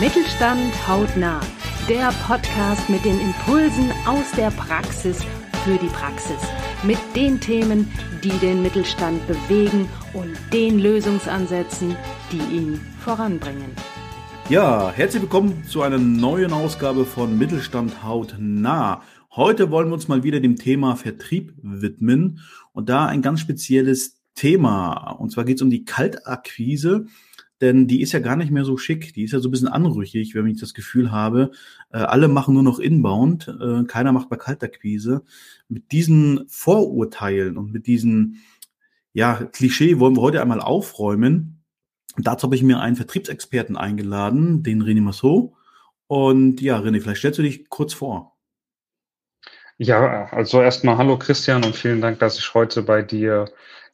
Mittelstand hautnah. Der Podcast mit den Impulsen aus der Praxis für die Praxis. Mit den Themen, die den Mittelstand bewegen und den Lösungsansätzen, die ihn voranbringen. Ja, herzlich willkommen zu einer neuen Ausgabe von Mittelstand hautnah. Heute wollen wir uns mal wieder dem Thema Vertrieb widmen und da ein ganz spezielles Thema. Und zwar geht es um die Kaltakquise denn die ist ja gar nicht mehr so schick. Die ist ja so ein bisschen anrüchig, wenn ich das Gefühl habe, äh, alle machen nur noch Inbound, äh, keiner macht bei Kaltakquise. Mit diesen Vorurteilen und mit diesen ja, Klischee wollen wir heute einmal aufräumen. dazu habe ich mir einen Vertriebsexperten eingeladen, den René Massot. Und ja, René, vielleicht stellst du dich kurz vor. Ja, also erstmal hallo Christian und vielen Dank, dass ich heute bei dir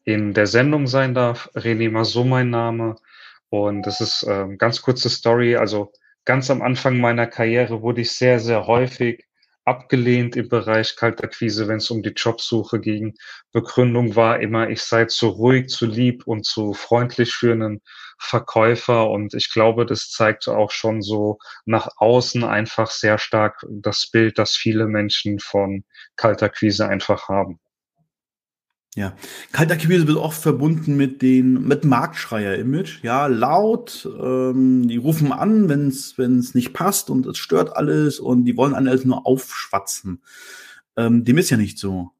in der Sendung sein darf. René Massot mein Name. Und das ist ähm, ganz kurze Story. Also ganz am Anfang meiner Karriere wurde ich sehr, sehr häufig abgelehnt im Bereich Kaltakquise, wenn es um die Jobsuche ging. Begründung war immer, ich sei zu ruhig, zu lieb und zu freundlich für einen Verkäufer. Und ich glaube, das zeigt auch schon so nach außen einfach sehr stark das Bild, das viele Menschen von Kaltakquise einfach haben. Ja, Kaltakquise wird oft verbunden mit den mit Marktschreier-Image. Ja, laut, ähm, die rufen an, wenn es nicht passt und es stört alles und die wollen alles nur aufschwatzen. Ähm, dem ist ja nicht so.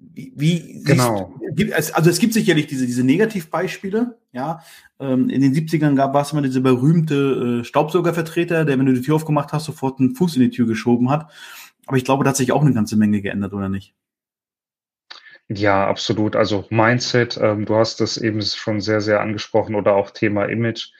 Wie, wie genau. Siehst, also es gibt sicherlich diese diese Negativbeispiele. Ja, ähm, in den 70ern gab es immer dieser berühmte äh, Staubsaugervertreter, der wenn du die Tür aufgemacht hast sofort einen Fuß in die Tür geschoben hat. Aber ich glaube, da hat sich auch eine ganze Menge geändert, oder nicht? Ja, absolut. Also Mindset, ähm, du hast das eben schon sehr, sehr angesprochen oder auch Thema Image.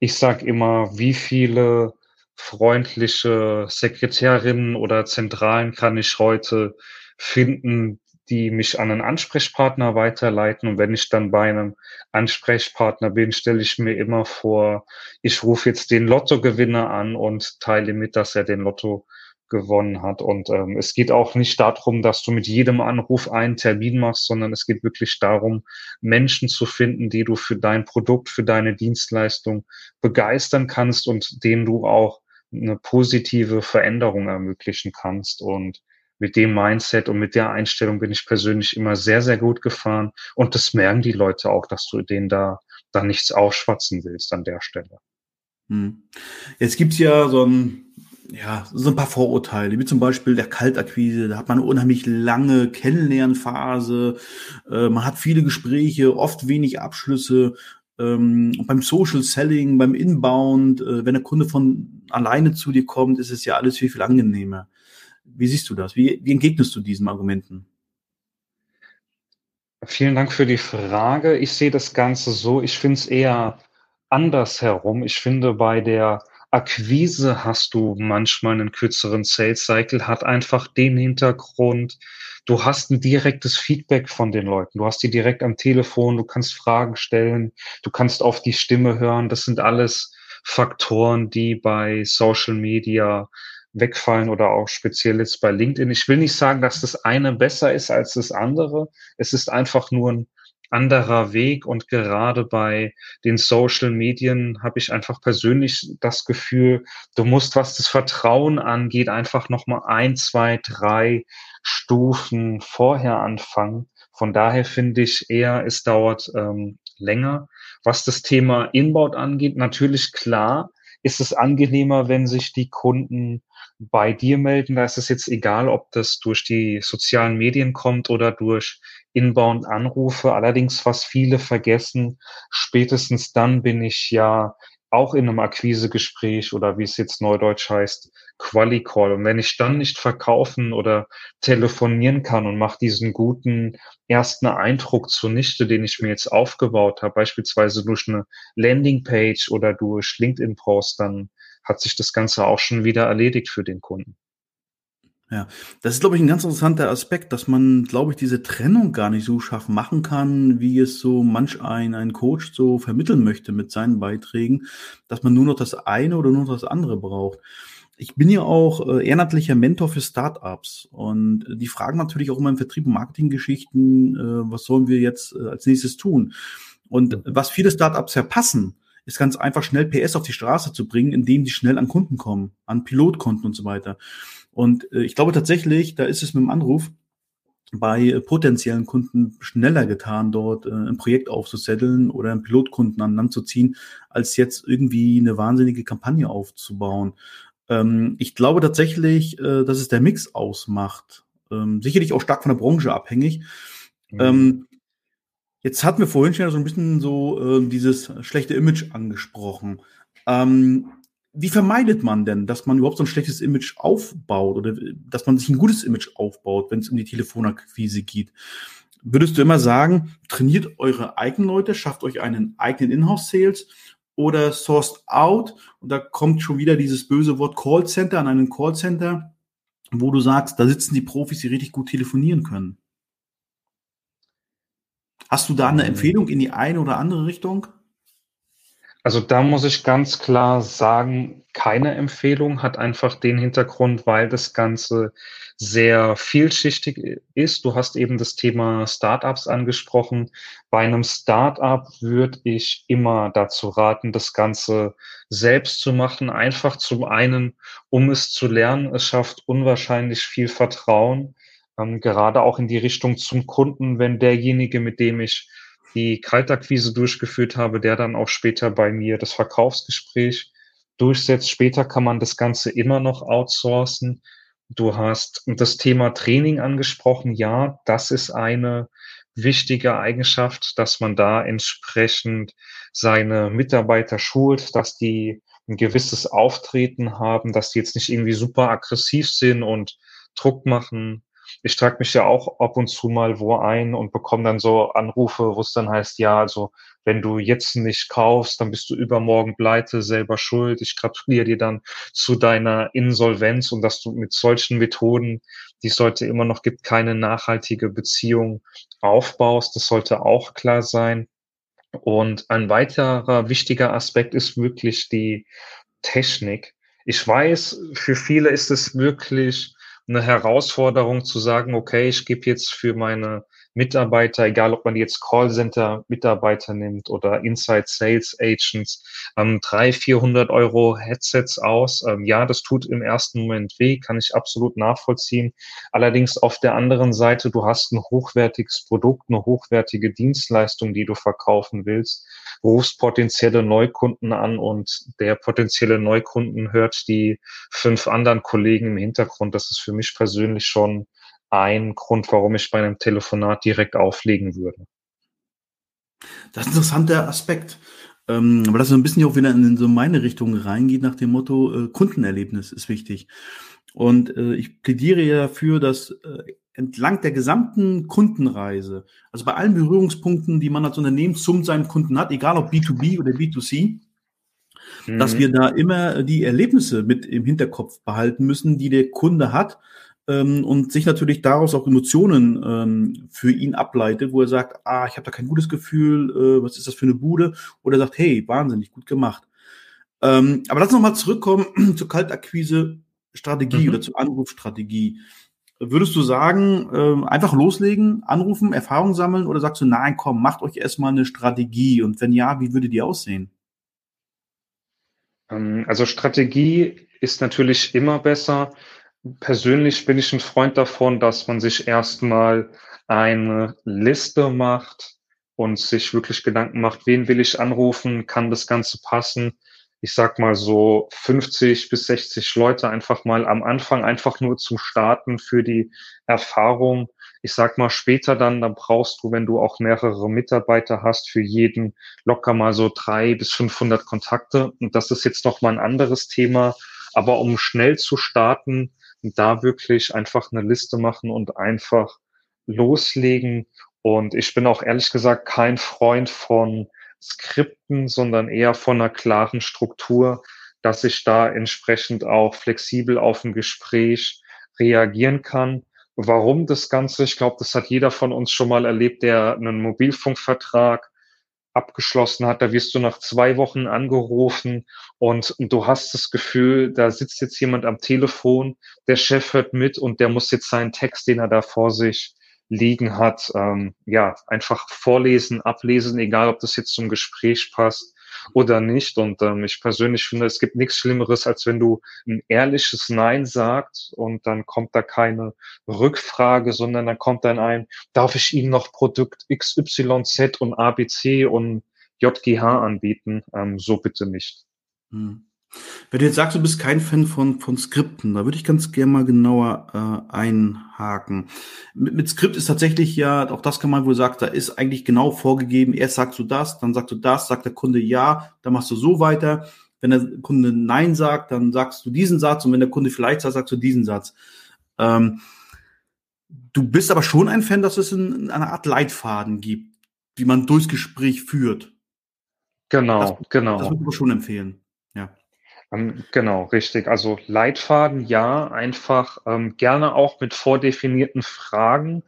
Ich sage immer, wie viele freundliche Sekretärinnen oder Zentralen kann ich heute finden, die mich an einen Ansprechpartner weiterleiten. Und wenn ich dann bei einem Ansprechpartner bin, stelle ich mir immer vor, ich rufe jetzt den Lottogewinner an und teile mit, dass er den Lotto gewonnen hat. Und ähm, es geht auch nicht darum, dass du mit jedem Anruf einen Termin machst, sondern es geht wirklich darum, Menschen zu finden, die du für dein Produkt, für deine Dienstleistung begeistern kannst und denen du auch eine positive Veränderung ermöglichen kannst. Und mit dem Mindset und mit der Einstellung bin ich persönlich immer sehr, sehr gut gefahren. Und das merken die Leute auch, dass du denen da, da nichts aufschwatzen willst an der Stelle. Hm. Jetzt gibt's ja so ein ja, so ein paar Vorurteile, wie zum Beispiel der Kaltakquise, da hat man eine unheimlich lange Kennenlernphase, äh, man hat viele Gespräche, oft wenig Abschlüsse. Ähm, beim Social Selling, beim Inbound, äh, wenn der Kunde von alleine zu dir kommt, ist es ja alles viel, viel angenehmer. Wie siehst du das? Wie, wie entgegnest du diesen Argumenten? Vielen Dank für die Frage. Ich sehe das Ganze so, ich finde es eher andersherum. Ich finde bei der Akquise hast du manchmal einen kürzeren Sales Cycle, hat einfach den Hintergrund, du hast ein direktes Feedback von den Leuten. Du hast die direkt am Telefon, du kannst Fragen stellen, du kannst auf die Stimme hören. Das sind alles Faktoren, die bei Social Media wegfallen oder auch speziell jetzt bei LinkedIn. Ich will nicht sagen, dass das eine besser ist als das andere. Es ist einfach nur ein anderer Weg und gerade bei den Social Medien habe ich einfach persönlich das Gefühl, du musst, was das Vertrauen angeht, einfach nochmal ein, zwei, drei Stufen vorher anfangen. Von daher finde ich eher, es dauert ähm, länger. Was das Thema Inbound angeht, natürlich klar, ist es angenehmer, wenn sich die Kunden bei dir melden. Da ist es jetzt egal, ob das durch die sozialen Medien kommt oder durch Inbound-Anrufe. Allerdings, was viele vergessen, spätestens dann bin ich ja auch in einem Akquisegespräch oder wie es jetzt neudeutsch heißt, Quali-Call. Und wenn ich dann nicht verkaufen oder telefonieren kann und mache diesen guten ersten Eindruck zunichte, den ich mir jetzt aufgebaut habe, beispielsweise durch eine Landingpage oder durch LinkedIn-Post, dann hat sich das Ganze auch schon wieder erledigt für den Kunden. Ja, das ist, glaube ich, ein ganz interessanter Aspekt, dass man, glaube ich, diese Trennung gar nicht so scharf machen kann, wie es so manch ein, ein Coach so vermitteln möchte mit seinen Beiträgen, dass man nur noch das eine oder nur noch das andere braucht. Ich bin ja auch äh, ehrenamtlicher Mentor für Startups und die fragen natürlich auch immer im Vertrieb und Marketinggeschichten, äh, was sollen wir jetzt äh, als nächstes tun? Und was viele Startups verpassen, ist ganz einfach schnell PS auf die Straße zu bringen, indem die schnell an Kunden kommen, an Pilotkonten und so weiter. Und äh, ich glaube tatsächlich, da ist es mit dem Anruf bei äh, potenziellen Kunden schneller getan, dort äh, ein Projekt aufzusetteln oder einen Pilotkunden an Land zu ziehen, als jetzt irgendwie eine wahnsinnige Kampagne aufzubauen. Ähm, ich glaube tatsächlich, äh, dass es der Mix ausmacht. Ähm, sicherlich auch stark von der Branche abhängig. Mhm. Ähm, jetzt hatten wir vorhin schon so ein bisschen so äh, dieses schlechte Image angesprochen. Ähm, wie vermeidet man denn, dass man überhaupt so ein schlechtes Image aufbaut oder dass man sich ein gutes Image aufbaut, wenn es um die Telefonakquise geht? Würdest du immer sagen, trainiert eure eigenen Leute, schafft euch einen eigenen Inhouse-Sales oder sourced out? Und da kommt schon wieder dieses böse Wort Callcenter an einen Callcenter, wo du sagst, da sitzen die Profis, die richtig gut telefonieren können. Hast du da eine ähm. Empfehlung in die eine oder andere Richtung? Also da muss ich ganz klar sagen, keine Empfehlung, hat einfach den Hintergrund, weil das Ganze sehr vielschichtig ist. Du hast eben das Thema Startups angesprochen. Bei einem Startup würde ich immer dazu raten, das Ganze selbst zu machen. Einfach zum einen, um es zu lernen. Es schafft unwahrscheinlich viel Vertrauen, ähm, gerade auch in die Richtung zum Kunden, wenn derjenige, mit dem ich die Kaltakquise durchgeführt habe, der dann auch später bei mir das Verkaufsgespräch durchsetzt. Später kann man das Ganze immer noch outsourcen. Du hast das Thema Training angesprochen. Ja, das ist eine wichtige Eigenschaft, dass man da entsprechend seine Mitarbeiter schult, dass die ein gewisses Auftreten haben, dass die jetzt nicht irgendwie super aggressiv sind und Druck machen, ich trage mich ja auch ab und zu mal wo ein und bekomme dann so Anrufe, wo es dann heißt, ja, also wenn du jetzt nicht kaufst, dann bist du übermorgen pleite, selber schuld. Ich gratuliere dir dann zu deiner Insolvenz und dass du mit solchen Methoden, die es heute immer noch gibt, keine nachhaltige Beziehung aufbaust. Das sollte auch klar sein. Und ein weiterer wichtiger Aspekt ist wirklich die Technik. Ich weiß, für viele ist es wirklich eine Herausforderung zu sagen, okay, ich gebe jetzt für meine Mitarbeiter, egal ob man jetzt Callcenter-Mitarbeiter nimmt oder Inside Sales Agents, ähm, 300, 400 Euro Headsets aus. Ähm, ja, das tut im ersten Moment weh, kann ich absolut nachvollziehen. Allerdings auf der anderen Seite, du hast ein hochwertiges Produkt, eine hochwertige Dienstleistung, die du verkaufen willst rufst potenzielle Neukunden an und der potenzielle Neukunden hört die fünf anderen Kollegen im Hintergrund. Das ist für mich persönlich schon ein Grund, warum ich bei einem Telefonat direkt auflegen würde. Das ist ein interessanter Aspekt. Ähm, aber das so ein bisschen auch wieder in so meine Richtung reingeht, nach dem Motto, äh, Kundenerlebnis ist wichtig. Und äh, ich plädiere ja dafür, dass äh, entlang der gesamten Kundenreise, also bei allen Berührungspunkten, die man als Unternehmen zum seinem Kunden hat, egal ob B2B oder B2C, mhm. dass wir da immer die Erlebnisse mit im Hinterkopf behalten müssen, die der Kunde hat ähm, und sich natürlich daraus auch Emotionen ähm, für ihn ableitet, wo er sagt, ah, ich habe da kein gutes Gefühl, äh, was ist das für eine Bude? Oder sagt, hey, wahnsinnig gut gemacht. Ähm, aber lass uns nochmal zurückkommen zur Kaltakquise-Strategie mhm. oder zur Anrufstrategie. Würdest du sagen, äh, einfach loslegen, anrufen, Erfahrung sammeln oder sagst du, nein, komm, macht euch erstmal eine Strategie und wenn ja, wie würde die aussehen? Ähm, also Strategie ist natürlich immer besser. Persönlich bin ich ein Freund davon, dass man sich erstmal eine Liste macht und sich wirklich Gedanken macht, wen will ich anrufen, kann das Ganze passen, ich sag mal so 50 bis 60 Leute einfach mal am Anfang einfach nur zum Starten für die Erfahrung. Ich sag mal später dann, da brauchst du, wenn du auch mehrere Mitarbeiter hast, für jeden locker mal so drei bis 500 Kontakte. Und das ist jetzt noch mal ein anderes Thema. Aber um schnell zu starten, da wirklich einfach eine Liste machen und einfach loslegen. Und ich bin auch ehrlich gesagt kein Freund von Skripten, sondern eher von einer klaren Struktur, dass ich da entsprechend auch flexibel auf ein Gespräch reagieren kann. Warum das Ganze? Ich glaube, das hat jeder von uns schon mal erlebt, der einen Mobilfunkvertrag abgeschlossen hat. Da wirst du nach zwei Wochen angerufen und du hast das Gefühl, da sitzt jetzt jemand am Telefon, der Chef hört mit und der muss jetzt seinen Text, den er da vor sich liegen hat, ähm, ja, einfach vorlesen, ablesen, egal ob das jetzt zum Gespräch passt. oder nicht. Und ähm, ich persönlich finde, es gibt nichts Schlimmeres, als wenn du ein ehrliches Nein sagst und dann kommt da keine Rückfrage, sondern dann kommt dann ein, darf ich Ihnen noch Produkt XYZ und ABC und JGH anbieten? Ähm, so bitte nicht. Hm. Wenn du jetzt sagst, du bist kein Fan von, von Skripten, da würde ich ganz gerne mal genauer äh, einhaken. Mit, mit Skript ist tatsächlich ja, auch das kann man wohl sagen, da ist eigentlich genau vorgegeben, erst sagst du das, dann sagst du das, sagt der Kunde ja, dann machst du so weiter. Wenn der Kunde Nein sagt, dann sagst du diesen Satz und wenn der Kunde vielleicht sagt, sagst du diesen Satz. Ähm, du bist aber schon ein Fan, dass es in, eine Art Leitfaden gibt, wie man durchs Gespräch führt. Genau, das, genau. Das würde ich schon empfehlen. Ähm, genau, richtig. Also Leitfaden, ja, einfach ähm, gerne auch mit vordefinierten Fragen,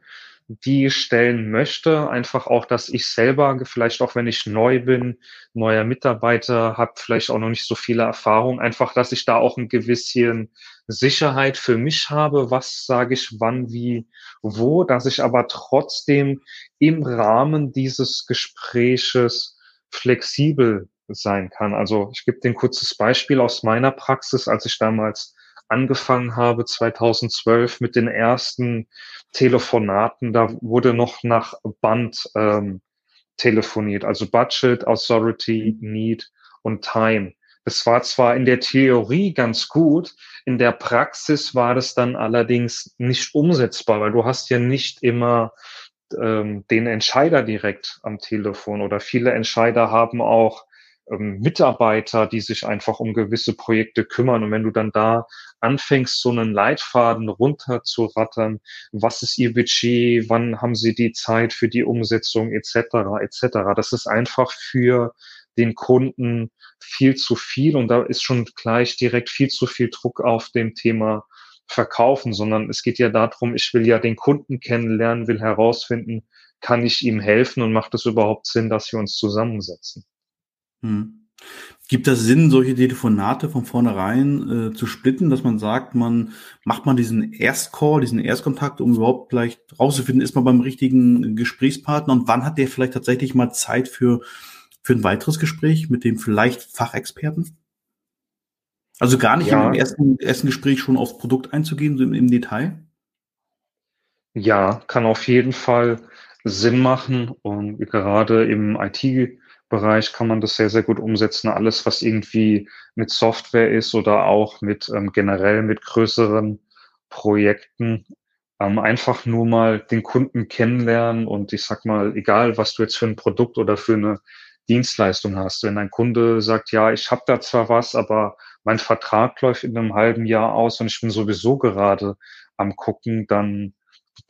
die ich stellen möchte. Einfach auch, dass ich selber, vielleicht auch wenn ich neu bin, neuer Mitarbeiter, habe vielleicht auch noch nicht so viele Erfahrungen, einfach, dass ich da auch ein gewisschen Sicherheit für mich habe, was sage ich wann, wie, wo, dass ich aber trotzdem im Rahmen dieses Gespräches flexibel sein kann. Also ich gebe dir ein kurzes Beispiel aus meiner Praxis, als ich damals angefangen habe, 2012 mit den ersten Telefonaten, da wurde noch nach Band ähm, telefoniert, also Budget, Authority, Need und Time. Das war zwar in der Theorie ganz gut, in der Praxis war das dann allerdings nicht umsetzbar, weil du hast ja nicht immer ähm, den Entscheider direkt am Telefon oder viele Entscheider haben auch Mitarbeiter, die sich einfach um gewisse Projekte kümmern. Und wenn du dann da anfängst, so einen Leitfaden runterzurattern, was ist ihr Budget, wann haben sie die Zeit für die Umsetzung etc. etc. Das ist einfach für den Kunden viel zu viel und da ist schon gleich direkt viel zu viel Druck auf dem Thema verkaufen, sondern es geht ja darum, ich will ja den Kunden kennenlernen, will herausfinden, kann ich ihm helfen und macht es überhaupt Sinn, dass wir uns zusammensetzen? Hm. Gibt das Sinn, solche Telefonate von vornherein äh, zu splitten, dass man sagt, man macht man diesen Erstcall, diesen Erstkontakt, um überhaupt vielleicht rauszufinden, ist man beim richtigen Gesprächspartner und wann hat der vielleicht tatsächlich mal Zeit für, für ein weiteres Gespräch mit dem vielleicht Fachexperten? Also gar nicht ja. im ersten, ersten Gespräch schon aufs Produkt einzugehen, so im, im Detail? Ja, kann auf jeden Fall Sinn machen und gerade im IT- Bereich kann man das sehr, sehr gut umsetzen. Alles, was irgendwie mit Software ist oder auch mit ähm, generell mit größeren Projekten, ähm, einfach nur mal den Kunden kennenlernen und ich sag mal, egal was du jetzt für ein Produkt oder für eine Dienstleistung hast. Wenn ein Kunde sagt, ja, ich habe da zwar was, aber mein Vertrag läuft in einem halben Jahr aus und ich bin sowieso gerade am gucken, dann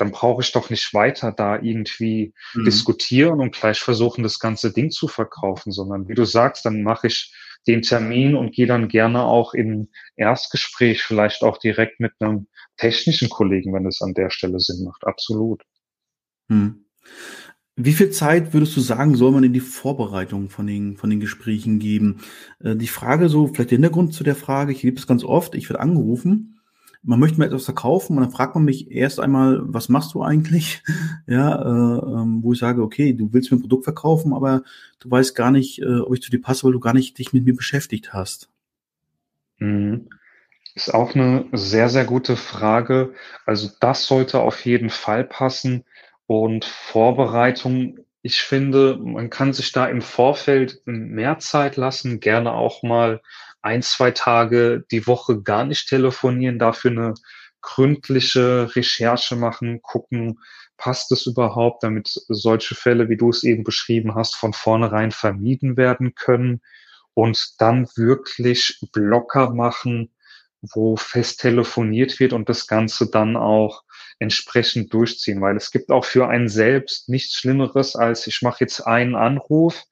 dann brauche ich doch nicht weiter da irgendwie mhm. diskutieren und gleich versuchen, das ganze Ding zu verkaufen, sondern wie du sagst, dann mache ich den Termin und gehe dann gerne auch in Erstgespräch, vielleicht auch direkt mit einem technischen Kollegen, wenn es an der Stelle Sinn macht. Absolut. Mhm. Wie viel Zeit würdest du sagen, soll man in die Vorbereitung von den, von den Gesprächen geben? Äh, die Frage so, vielleicht der Hintergrund zu der Frage, ich liebe es ganz oft, ich werde angerufen man möchte mir etwas verkaufen und dann fragt man mich erst einmal, was machst du eigentlich? Ja, äh, ähm, wo ich sage, okay, du willst mir ein Produkt verkaufen, aber du weißt gar nicht, äh, ob ich zu dir passe, weil du gar nicht dich mit mir beschäftigt hast. Mhm. Ist auch eine sehr, sehr gute Frage. Also das sollte auf jeden Fall passen. Und Vorbereitung, ich finde, man kann sich da im Vorfeld mehr Zeit lassen, gerne auch mal ein, zwei Tage die Woche gar nicht telefonieren, dafür eine gründliche Recherche machen, gucken, passt es überhaupt, damit solche Fälle, wie du es eben beschrieben hast, von vornherein vermieden werden können und dann wirklich Blocker machen, wo fest telefoniert wird und das Ganze dann auch entsprechend durchziehen, weil es gibt auch für einen selbst nichts Schlimmeres, als ich mache jetzt einen Anruf,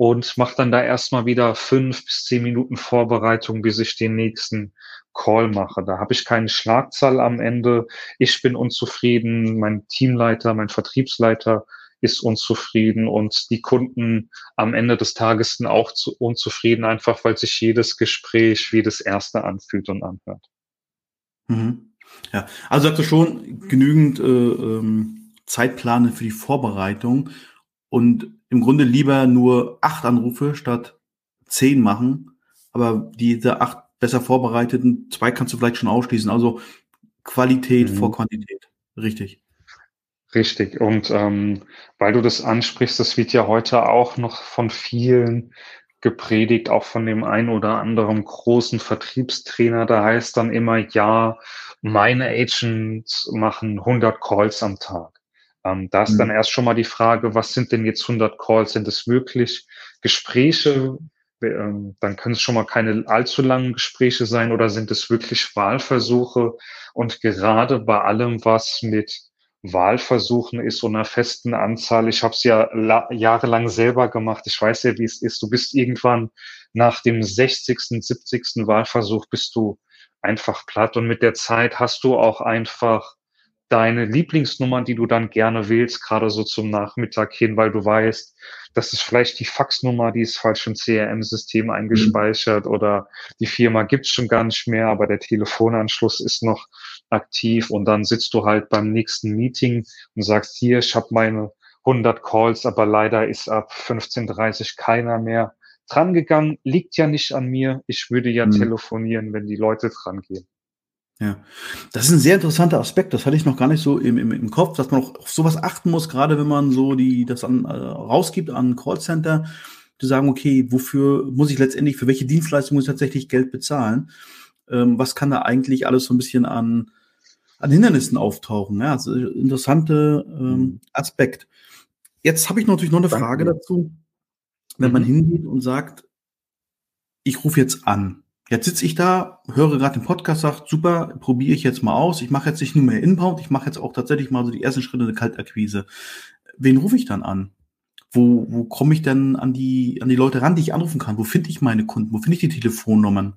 und mache dann da erstmal wieder fünf bis zehn Minuten Vorbereitung, bis ich den nächsten Call mache. Da habe ich keine Schlagzahl am Ende. Ich bin unzufrieden, mein Teamleiter, mein Vertriebsleiter ist unzufrieden und die Kunden am Ende des Tages sind auch zu, unzufrieden, einfach weil sich jedes Gespräch wie das erste anfühlt und anhört. Mhm. Ja, also sagst du schon genügend äh, ähm, Zeitpläne für die Vorbereitung und im Grunde lieber nur acht Anrufe statt zehn machen, aber diese acht besser vorbereiteten, zwei kannst du vielleicht schon ausschließen. Also Qualität mhm. vor Quantität. Richtig. Richtig. Und ähm, weil du das ansprichst, das wird ja heute auch noch von vielen gepredigt, auch von dem einen oder anderen großen Vertriebstrainer. Da heißt dann immer, ja, meine Agents machen 100 Calls am Tag. Ähm, da ist mhm. dann erst schon mal die Frage, was sind denn jetzt 100 Calls? Sind es wirklich Gespräche? Ähm, dann können es schon mal keine allzu langen Gespräche sein oder sind es wirklich Wahlversuche? Und gerade bei allem, was mit Wahlversuchen ist, so einer festen Anzahl. Ich habe es ja jahrelang selber gemacht. Ich weiß ja, wie es ist. Du bist irgendwann nach dem 60., 70. Wahlversuch bist du einfach platt und mit der Zeit hast du auch einfach deine Lieblingsnummern, die du dann gerne wählst, gerade so zum Nachmittag hin, weil du weißt, das ist vielleicht die Faxnummer, die ist falsch im CRM-System mhm. eingespeichert mhm. oder die Firma gibt's schon gar nicht mehr, aber der Telefonanschluss ist noch aktiv und dann sitzt du halt beim nächsten Meeting und sagst, hier, ich habe meine 100 Calls, aber leider ist ab 15.30 keiner mehr drangegangen. Liegt ja nicht an mir. Ich würde ja mhm. telefonieren, wenn die Leute dran gehen. Ja, das ist ein sehr interessanter Aspekt. Das hatte ich noch gar nicht so im, im, im Kopf, dass man auch auf sowas achten muss, gerade wenn man so die das an, äh, rausgibt an Callcenter, zu sagen, okay, wofür muss ich letztendlich, für welche Dienstleistung muss ich tatsächlich Geld bezahlen? Ähm, was kann da eigentlich alles so ein bisschen an, an Hindernissen auftauchen? Ja, also interessante ähm, mhm. Aspekt. Jetzt habe ich natürlich noch eine Frage dazu. Wenn mhm. man hingeht und sagt, ich rufe jetzt an, Jetzt sitze ich da, höre gerade den Podcast, sagt, super, probiere ich jetzt mal aus. Ich mache jetzt nicht nur mehr Inbound, ich mache jetzt auch tatsächlich mal so die ersten Schritte der Kaltakquise. Wen rufe ich dann an? Wo, wo komme ich denn an die, an die Leute ran, die ich anrufen kann? Wo finde ich meine Kunden? Wo finde ich die Telefonnummern?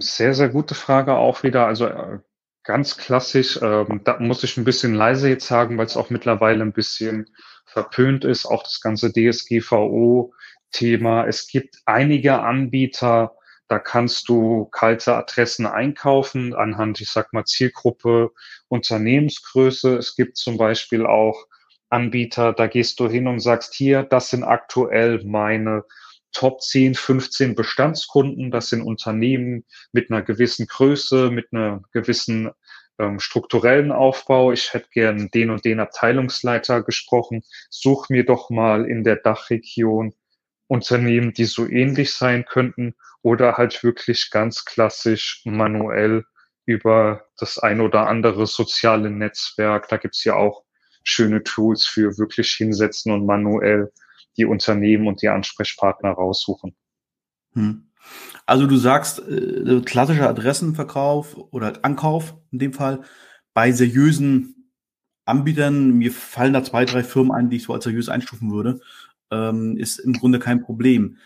Sehr, sehr gute Frage auch wieder. Also äh, ganz klassisch, ähm, da muss ich ein bisschen leise jetzt sagen, weil es auch mittlerweile ein bisschen verpönt ist. Auch das ganze DSGVO Thema. Es gibt einige Anbieter, da kannst du kalte Adressen einkaufen anhand, ich sag mal, Zielgruppe, Unternehmensgröße. Es gibt zum Beispiel auch Anbieter, da gehst du hin und sagst, hier, das sind aktuell meine Top 10, 15 Bestandskunden. Das sind Unternehmen mit einer gewissen Größe, mit einer gewissen ähm, strukturellen Aufbau. Ich hätte gern den und den Abteilungsleiter gesprochen. Such mir doch mal in der Dachregion Unternehmen, die so ähnlich sein könnten oder halt wirklich ganz klassisch manuell über das ein oder andere soziale Netzwerk. Da gibt's ja auch schöne Tools für wirklich hinsetzen und manuell die Unternehmen und die Ansprechpartner raussuchen. Hm. Also du sagst, äh, klassischer Adressenverkauf oder Ankauf in dem Fall bei seriösen Anbietern, mir fallen da zwei, drei Firmen ein, die ich so als seriös einstufen würde ähm, ist im Grunde kein Problem.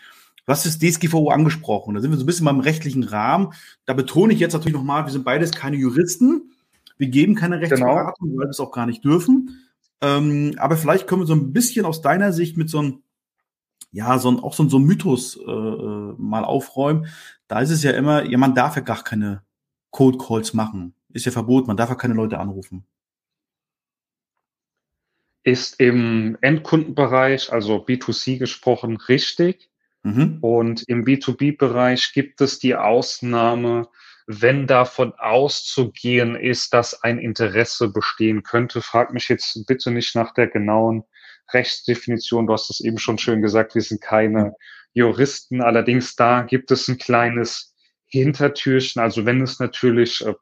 Was ist DSGVO angesprochen? Da sind wir so ein bisschen beim rechtlichen Rahmen. Da betone ich jetzt natürlich nochmal, wir sind beides keine Juristen. Wir geben keine. Rechtsberatung, genau. weil wir es auch gar nicht dürfen. Ähm, aber vielleicht können wir so ein bisschen aus deiner Sicht mit so einem, ja, so ein, auch so ein, so ein Mythos äh, äh, mal aufräumen. Da ist es ja immer, ja, man darf ja gar keine Code Calls machen. Ist ja verboten, man darf ja keine Leute anrufen ist im Endkundenbereich, also B2C gesprochen, richtig. Mhm. Und im B2B-Bereich gibt es die Ausnahme, wenn davon auszugehen ist, dass ein Interesse bestehen könnte. Frag mich jetzt bitte nicht nach der genauen Rechtsdefinition. Du hast es eben schon schön gesagt, wir sind keine Juristen. Allerdings da gibt es ein kleines Hintertürchen. Also wenn es natürlich äh,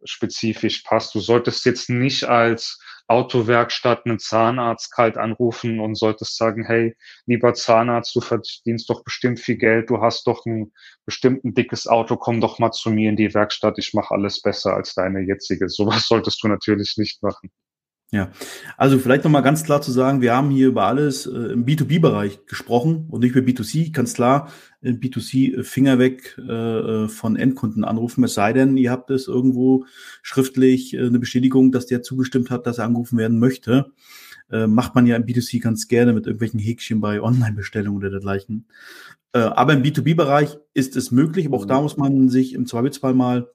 branchenspezifisch passt. Du solltest jetzt nicht als Autowerkstatt einen Zahnarzt kalt anrufen und solltest sagen, hey, lieber Zahnarzt, du verdienst doch bestimmt viel Geld, du hast doch ein bestimmt ein dickes Auto, komm doch mal zu mir in die Werkstatt, ich mache alles besser als deine jetzige. Sowas solltest du natürlich nicht machen. Ja, also vielleicht nochmal ganz klar zu sagen, wir haben hier über alles äh, im B2B-Bereich gesprochen und nicht über B2C. Ganz klar, im B2C äh, Finger weg äh, äh, von Endkunden anrufen, es sei denn, ihr habt es irgendwo schriftlich äh, eine Bestätigung, dass der zugestimmt hat, dass er angerufen werden möchte. Äh, macht man ja im B2C ganz gerne mit irgendwelchen Häkchen bei Online-Bestellungen oder dergleichen. Aber im B2B-Bereich ist es möglich, aber auch da muss man sich im Zweifelsfall mal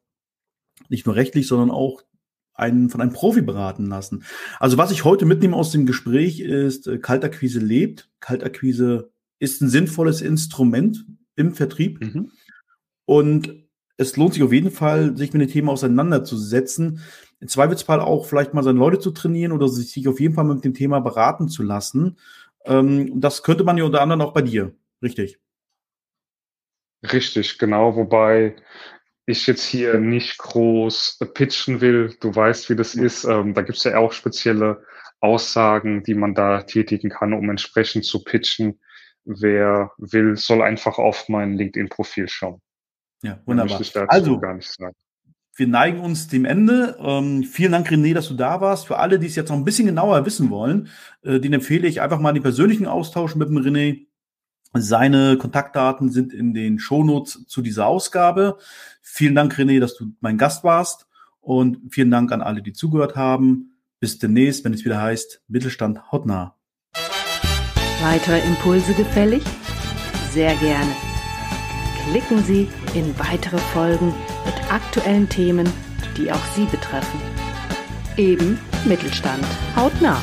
nicht nur rechtlich, sondern auch einen, von einem Profi beraten lassen. Also was ich heute mitnehme aus dem Gespräch ist, äh, Kaltakquise lebt. Kaltakquise ist ein sinnvolles Instrument im Vertrieb. Mhm. Und es lohnt sich auf jeden Fall, sich mit dem Thema auseinanderzusetzen. Im Zweifelsfall auch vielleicht mal seine Leute zu trainieren oder sich auf jeden Fall mit dem Thema beraten zu lassen. Ähm, das könnte man ja unter anderem auch bei dir. Richtig. Richtig, genau. Wobei ich jetzt hier nicht groß pitchen will. Du weißt, wie das ist. Ähm, da gibt es ja auch spezielle Aussagen, die man da tätigen kann, um entsprechend zu pitchen. Wer will, soll einfach auf mein LinkedIn-Profil schauen. Ja, wunderbar. also, gar nicht sagen. Wir neigen uns dem Ende. Ähm, vielen Dank, René, dass du da warst. Für alle, die es jetzt noch ein bisschen genauer wissen wollen, äh, den empfehle ich einfach mal den persönlichen Austausch mit dem René. Seine Kontaktdaten sind in den Shownotes zu dieser Ausgabe. Vielen Dank, René, dass du mein Gast warst. Und vielen Dank an alle, die zugehört haben. Bis demnächst, wenn es wieder heißt, Mittelstand hautnah. Weitere Impulse gefällig? Sehr gerne. Klicken Sie in weitere Folgen mit aktuellen Themen, die auch Sie betreffen. Eben Mittelstand hautnah.